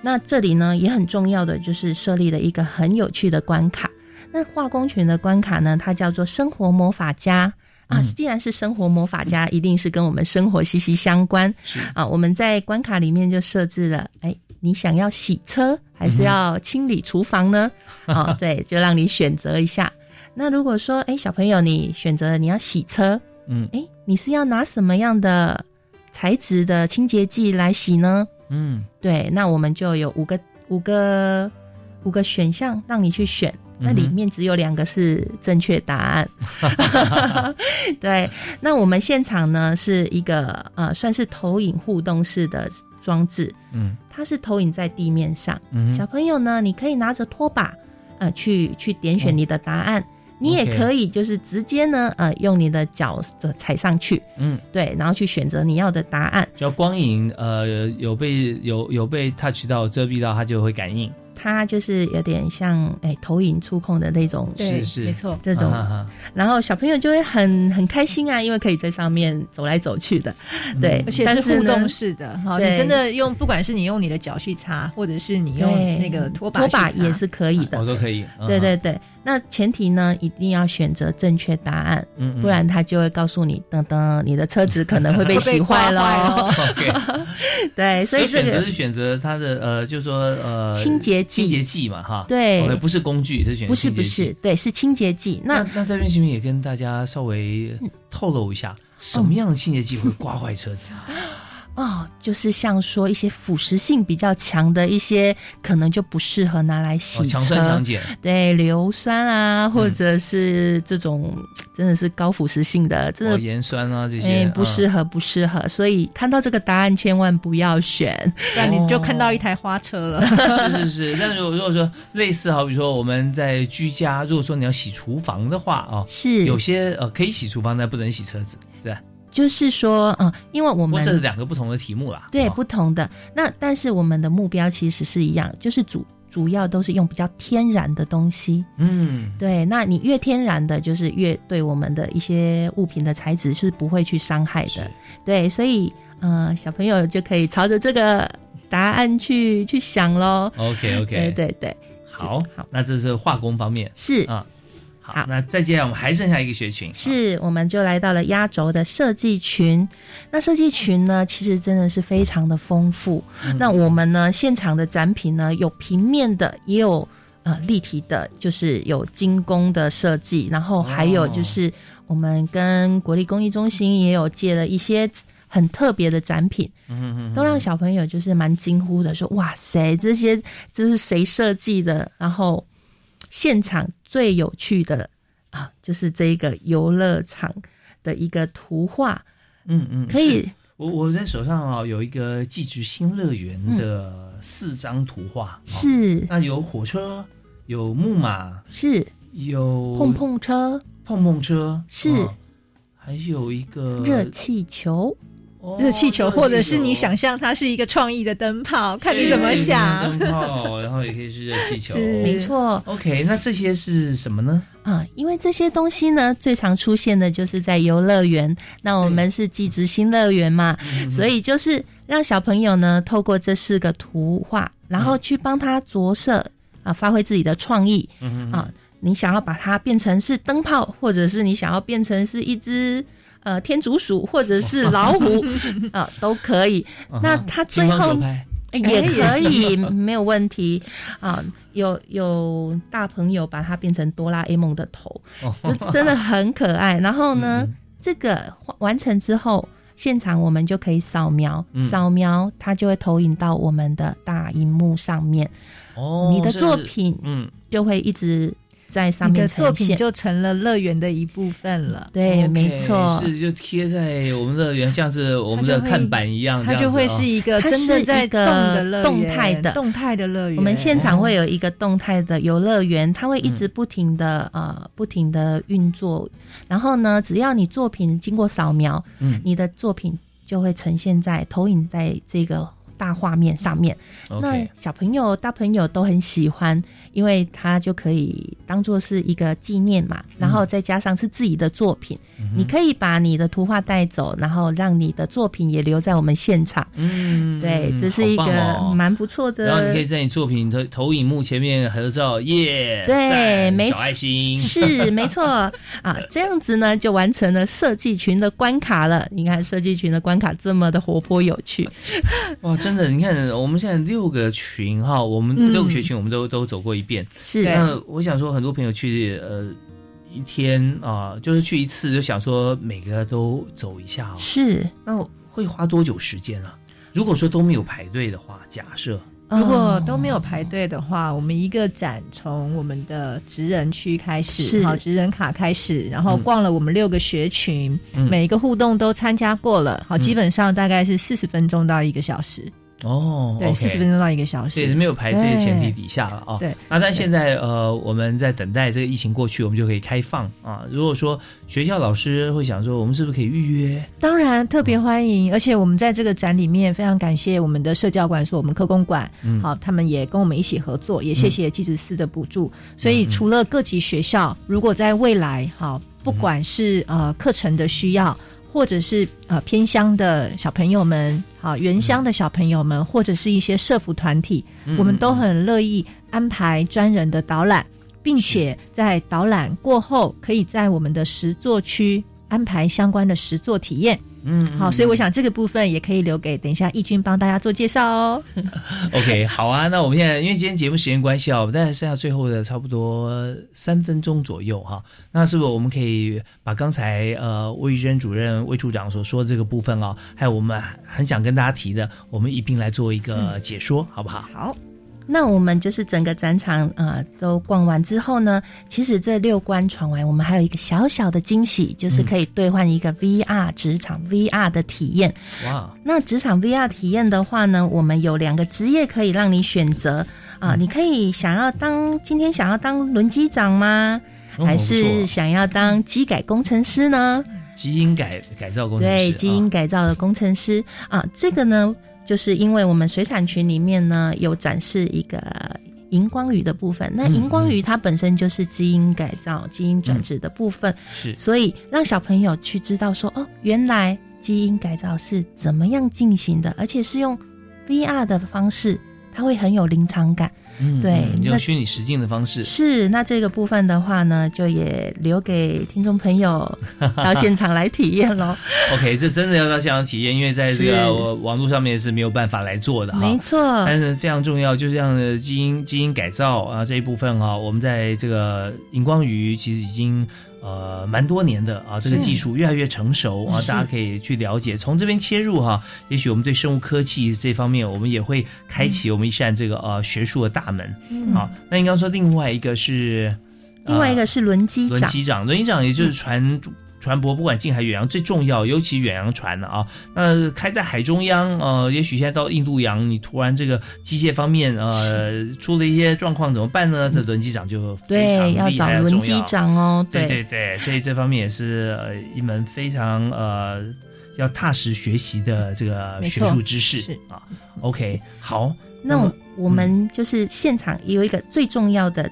那这里呢，也很重要的就是设立了一个很有趣的关卡。那化工群的关卡呢，它叫做生活魔法家。啊，既然是生活魔法家，一定是跟我们生活息息相关。啊，我们在关卡里面就设置了，哎，你想要洗车还是要清理厨房呢？*laughs* 啊，对，就让你选择一下。那如果说，哎，小朋友，你选择你要洗车，嗯，哎，你是要拿什么样的材质的清洁剂来洗呢？嗯，对，那我们就有五个五个五个选项让你去选。那里面只有两个是正确答案，*laughs* *laughs* 对。那我们现场呢是一个呃，算是投影互动式的装置，嗯，它是投影在地面上。嗯小朋友呢，你可以拿着拖把，呃，去去点选你的答案。你也可以就是直接呢，呃，用你的脚呃踩上去，嗯，对，然后去选择你要的答案。只要光影呃有被有有被 touch 到遮蔽到，它就会感应。它就是有点像哎投影触控的那种，是是。没错，这种。然后小朋友就会很很开心啊，因为可以在上面走来走去的，对，而且是互动式的哈。你真的用，不管是你用你的脚去擦，或者是你用那个拖把拖，把也是可以的。哦，，都可以。嗯。对对，对。那前提呢，一定要选择正确答案，嗯嗯不然他就会告诉你，等等，你的车子可能会被洗坏 *laughs* 会被刮坏喽。*laughs* 对，所以这个选择是选择它的呃，就是说呃清洁剂清洁剂嘛哈。对不是工具，是选择不是不是，对，是清洁剂。那那那这边行不行也跟大家稍微透露一下，什么样的清洁剂会刮坏车子啊？*laughs* 哦，就是像说一些腐蚀性比较强的一些，可能就不适合拿来洗哦，车。强酸强碱，对硫酸啊，或者是这种、真的是高腐蚀性的，真的、哦，盐酸啊这些，哎不嗯适合，不适合。所以看到这个答案千万不要选。不然你就看到一台花车了。*laughs* 是是是，但如果如果说类似，好比说我们在居家，如果说你要洗厨房的话哦，是有些呃可以洗厨房，但不能洗车子，是吧？就是说，嗯，因为我不过这是两个不同的题目啦。对哦不同的那，但是我们的目标其实是一样，就是主主要都是用比较天然的东西。嗯，对，那你越天然的，就是越对我们的一些物品的材质是不会去伤害的。是对，所以呃，小朋友就可以朝着这个答案去去想喽。OK OK，对对对，好好，那这是化工方面是啊。好好，那再接下来我们还剩下一个学群，是，我们就来到了压轴的设计群。那设计群呢，其实真的是非常的丰富。嗯那我们呢，现场的展品呢，有平面的，也有呃立体的，就是有精工的设计，然后还有就是我们跟国立工艺中心也有借了一些。很特别的展品，嗯嗯都让小朋友就是蛮惊呼的，说：“哇塞，这些这是谁设计的？”然后现场最有趣的啊，就是这个游乐场的一个图画，嗯嗯，可以我我在手上啊有一个寄居新乐园的四张图画，哦。是。那有火车，有木马，是。有碰碰车、碰碰车，是。哦。还有一个热气球，哦热气球，或者是你想象它是一个创意的灯泡，看你怎么想。是灯泡，然后也可以是热气球，是没错 OK，那这些是什么呢？啊，因为这些东西呢，最常出现的就是在游乐园。那我们是寄职新乐园嘛，嗯所以就是让小朋友呢，透过这四个图画，然后去帮他着色啊，发挥自己的创意嗯啊。你想要把它变成是灯泡，或者是你想要变成是一只呃天竺鼠，或者是老虎 *laughs* 啊，都可以。那它最后也可以，*laughs* 没有问题啊。有有大朋友把它变成哆啦 A 梦的头，哦就真的很可爱。然后呢，嗯这个完成之后，现场我们就可以扫描，嗯扫描它就会投影到我们的大荧幕上面，哦，你的作品嗯，就会一直在上面你的作。品就成了乐园的一部分了。对没错，是就贴在我们乐园，像是我们的看板一样，它就会是一个它真的是一在动个的乐园，动态的动态的乐园。我们现场会有一个动态的游乐园，它会一嗯直不停的、呃不停的运作，然后呢，只要你作品经过扫描，嗯你的作品就会呈现在投影在这个大画面上面。那小朋友、大朋友都很喜欢，因为它就可以当做是一个纪念嘛，然后再加上是自己的作品，嗯你可以把你的图画带走，然后让你的作品也留在我们现场。嗯，对，这是一个哦蛮不错的。然后你可以在你作品投投影幕前面合照，耶，对没小爱心，是没错 *laughs* 啊，这样子呢就完成了设计群的关卡了。你看设计群的关卡这么的活泼有趣，哇，真的，你看我们现在六个群哈，我们嗯六个学群我们都都走过一遍。是那我想说，很多朋友去呃一天啊、就是去一次，就想说每个都走一下哦。是。那会花多久时间啊？如果说都没有排队的话，假设如果哦。都没有排队的话，我们一个展从我们的职人区开始，好职人卡开始，然后嗯。逛了我们六个学群，嗯。每一个互动都参加过了，好，嗯。基本上大概是四十分钟到一个小时。哦，对，四十分钟到一个小时，对，没有排队的前提底下了啊。对，那但现在呃，我们在等待这个疫情过去，我们就可以开放啊。如果说学校老师会想说，我们是不是可以预约？当然，特别欢迎。而且我们在这个展里面非常感谢我们的社教馆所，我们科工馆，好，他们也跟我们一起合作，也谢谢技职司的补助。所以除了各级学校，如果在未来好，不管是呃课程的需要。或者是呃偏乡的小朋友们，好原乡的小朋友们，或者是一些社服团体，我们都很乐意安排专人的导览，并且在导览过后，可以在我们的实作区安排相关的实作体验。嗯，好，所以我想这个部分也可以留给等一下义军帮大家做介绍哦。*laughs* OK，好啊，那我们现在因为今天节目时间关系啊，我们大概剩下最后的差不多三分钟左右哈，那是不是我们可以把刚才呃魏玉珍主任魏处长所说的这个部分啊，还有我们很想跟大家提的，我们一并来做一个解说，好不好？好。那我们就是整个展场啊都逛完之后呢，其实这六关闯完，我们还有一个小小的惊喜，就是可以兑换一个 VR 职场 VR 的体验。哇！那职场 VR 体验的话呢，我们有两个职业可以让你选择啊，你可以想要当今天想要当轮机长吗？还是想要当机改工程师呢？基因改改造工程师对，基因改造的工程师啊，这个呢。就是因为我们水产群里面呢有展示一个荧光鱼的部分，那荧光鱼它本身就是基因改造、基因转植的部分，是，所以让小朋友去知道说，哦，原来基因改造是怎么样进行的，而且是用 VR 的方式，它会很有临场感。嗯，对，用虚拟实境的方式是。那这个部分的话呢，就也留给听众朋友 *laughs* 到现场来体验喽。*laughs* OK，这真的要到现场体验，因为在这个网络上面是没有办法来做的哈。没错，但是非常重要，就这样的基因基因改造啊这一部分啊，我们在这个荧光鱼其实已经。呃，蛮多年的啊，这个技术越来越成熟啊，大家可以去了解，从这边切入哈。也许我们对生物科技这方面，我们也会开启我们一扇这个呃学术的大门。好，那你刚刚说另外一个是，另外一个是轮机长，轮机长，轮机长也就是船。船舶不管近海远洋，最重要，尤其远洋船了啊。那开在海中央，呃，也许现在到印度洋，你突然这个机械方面呃出了一些状况，怎么办呢？这轮机长就非常要找轮机长哦。对对对，所以这方面也是呃一门非常呃要踏实学习的这个学术知识是啊。OK，好，那我们就是现场有一个最重要的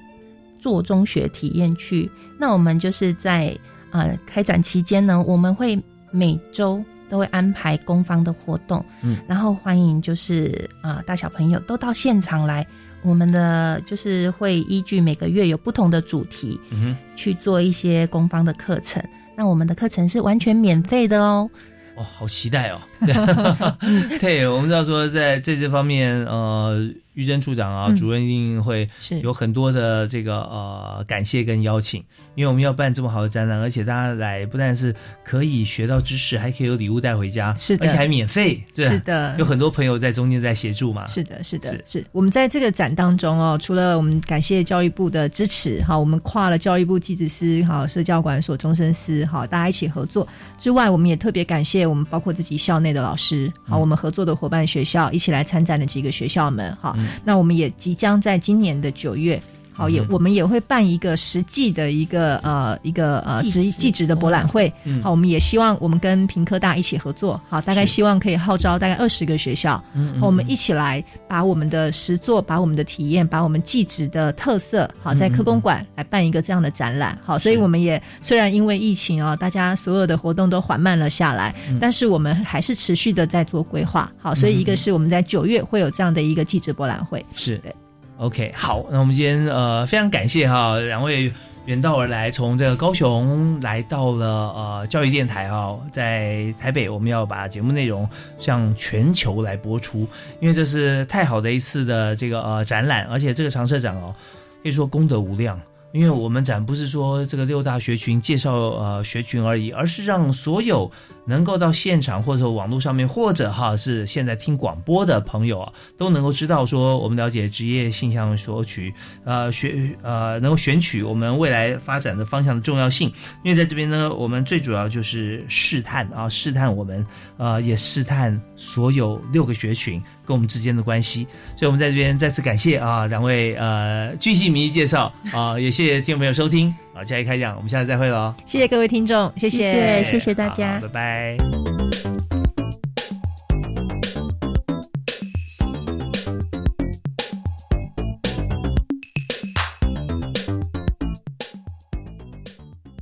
做中学体验区，那我们就是在。啊，开展期间呢，我们会每周都会安排工方的活动，嗯，然后欢迎就是啊大小朋友都到现场来，我们的就是会依据每个月有不同的主题，嗯去做一些工方的课程。那我们的课程是完全免费的哦。哦，好期待哦！*laughs* 对，我们知道说在在这方面，呃。玉珍处长啊，主任一定会有很多的这个呃感谢跟邀请，因为我们要办这么好的展览，而且大家来不但是可以学到知识，还可以有礼物带回家，是的，而且还免费，是的，有很多朋友在中间在协助嘛，是的，是的，是。我们在这个展当中哦，除了我们感谢教育部的支持，哈，我们跨了教育部技职司、哈社教管所、终身司，哈，大家一起合作之外，我们也特别感谢我们包括自己校内的老师，好，我们合作的伙伴学校一起来参展的几个学校们，哈。那我们也即将在今年的九月。好，也我们也会办一个实际的一个呃一个呃职技职的博览会。好，我们也希望我们跟平科大一起合作。好，大概希望可以号召大概二十个学校，好，我们一起来把我们的实作、把我们的体验、把我们技职的特色，好，在科工馆来办一个这样的展览。好，所以我们也虽然因为疫情啊，大家所有的活动都缓慢了下来，但是我们还是持续的在做规划。好，所以一个是我们在九月会有这样的一个技职博览会。是。OK，好，那我们今天呃非常感谢哈两位远道而来，从这个高雄来到了呃教育电台哈，在台北我们要把节目内容向全球来播出，因为这是太好的一次的这个呃展览，而且这个常社长哦可以说功德无量。因为我们展不是说这个六大学群介绍呃学群而已，而是让所有能够到现场或者说网络上面，或者哈是现在听广播的朋友啊，都能够知道说我们了解职业性向索取呃学呃能够选取我们未来发展的方向的重要性。因为在这边呢，我们最主要就是试探啊，试探我们呃也试探所有六个学群跟我们之间的关系。所以我们在这边再次感谢啊两位呃巨细迷介绍啊，也谢谢听众朋友收听啊，下一开讲，我们下次再会喽。谢谢各位听众，谢谢谢谢大家，拜拜。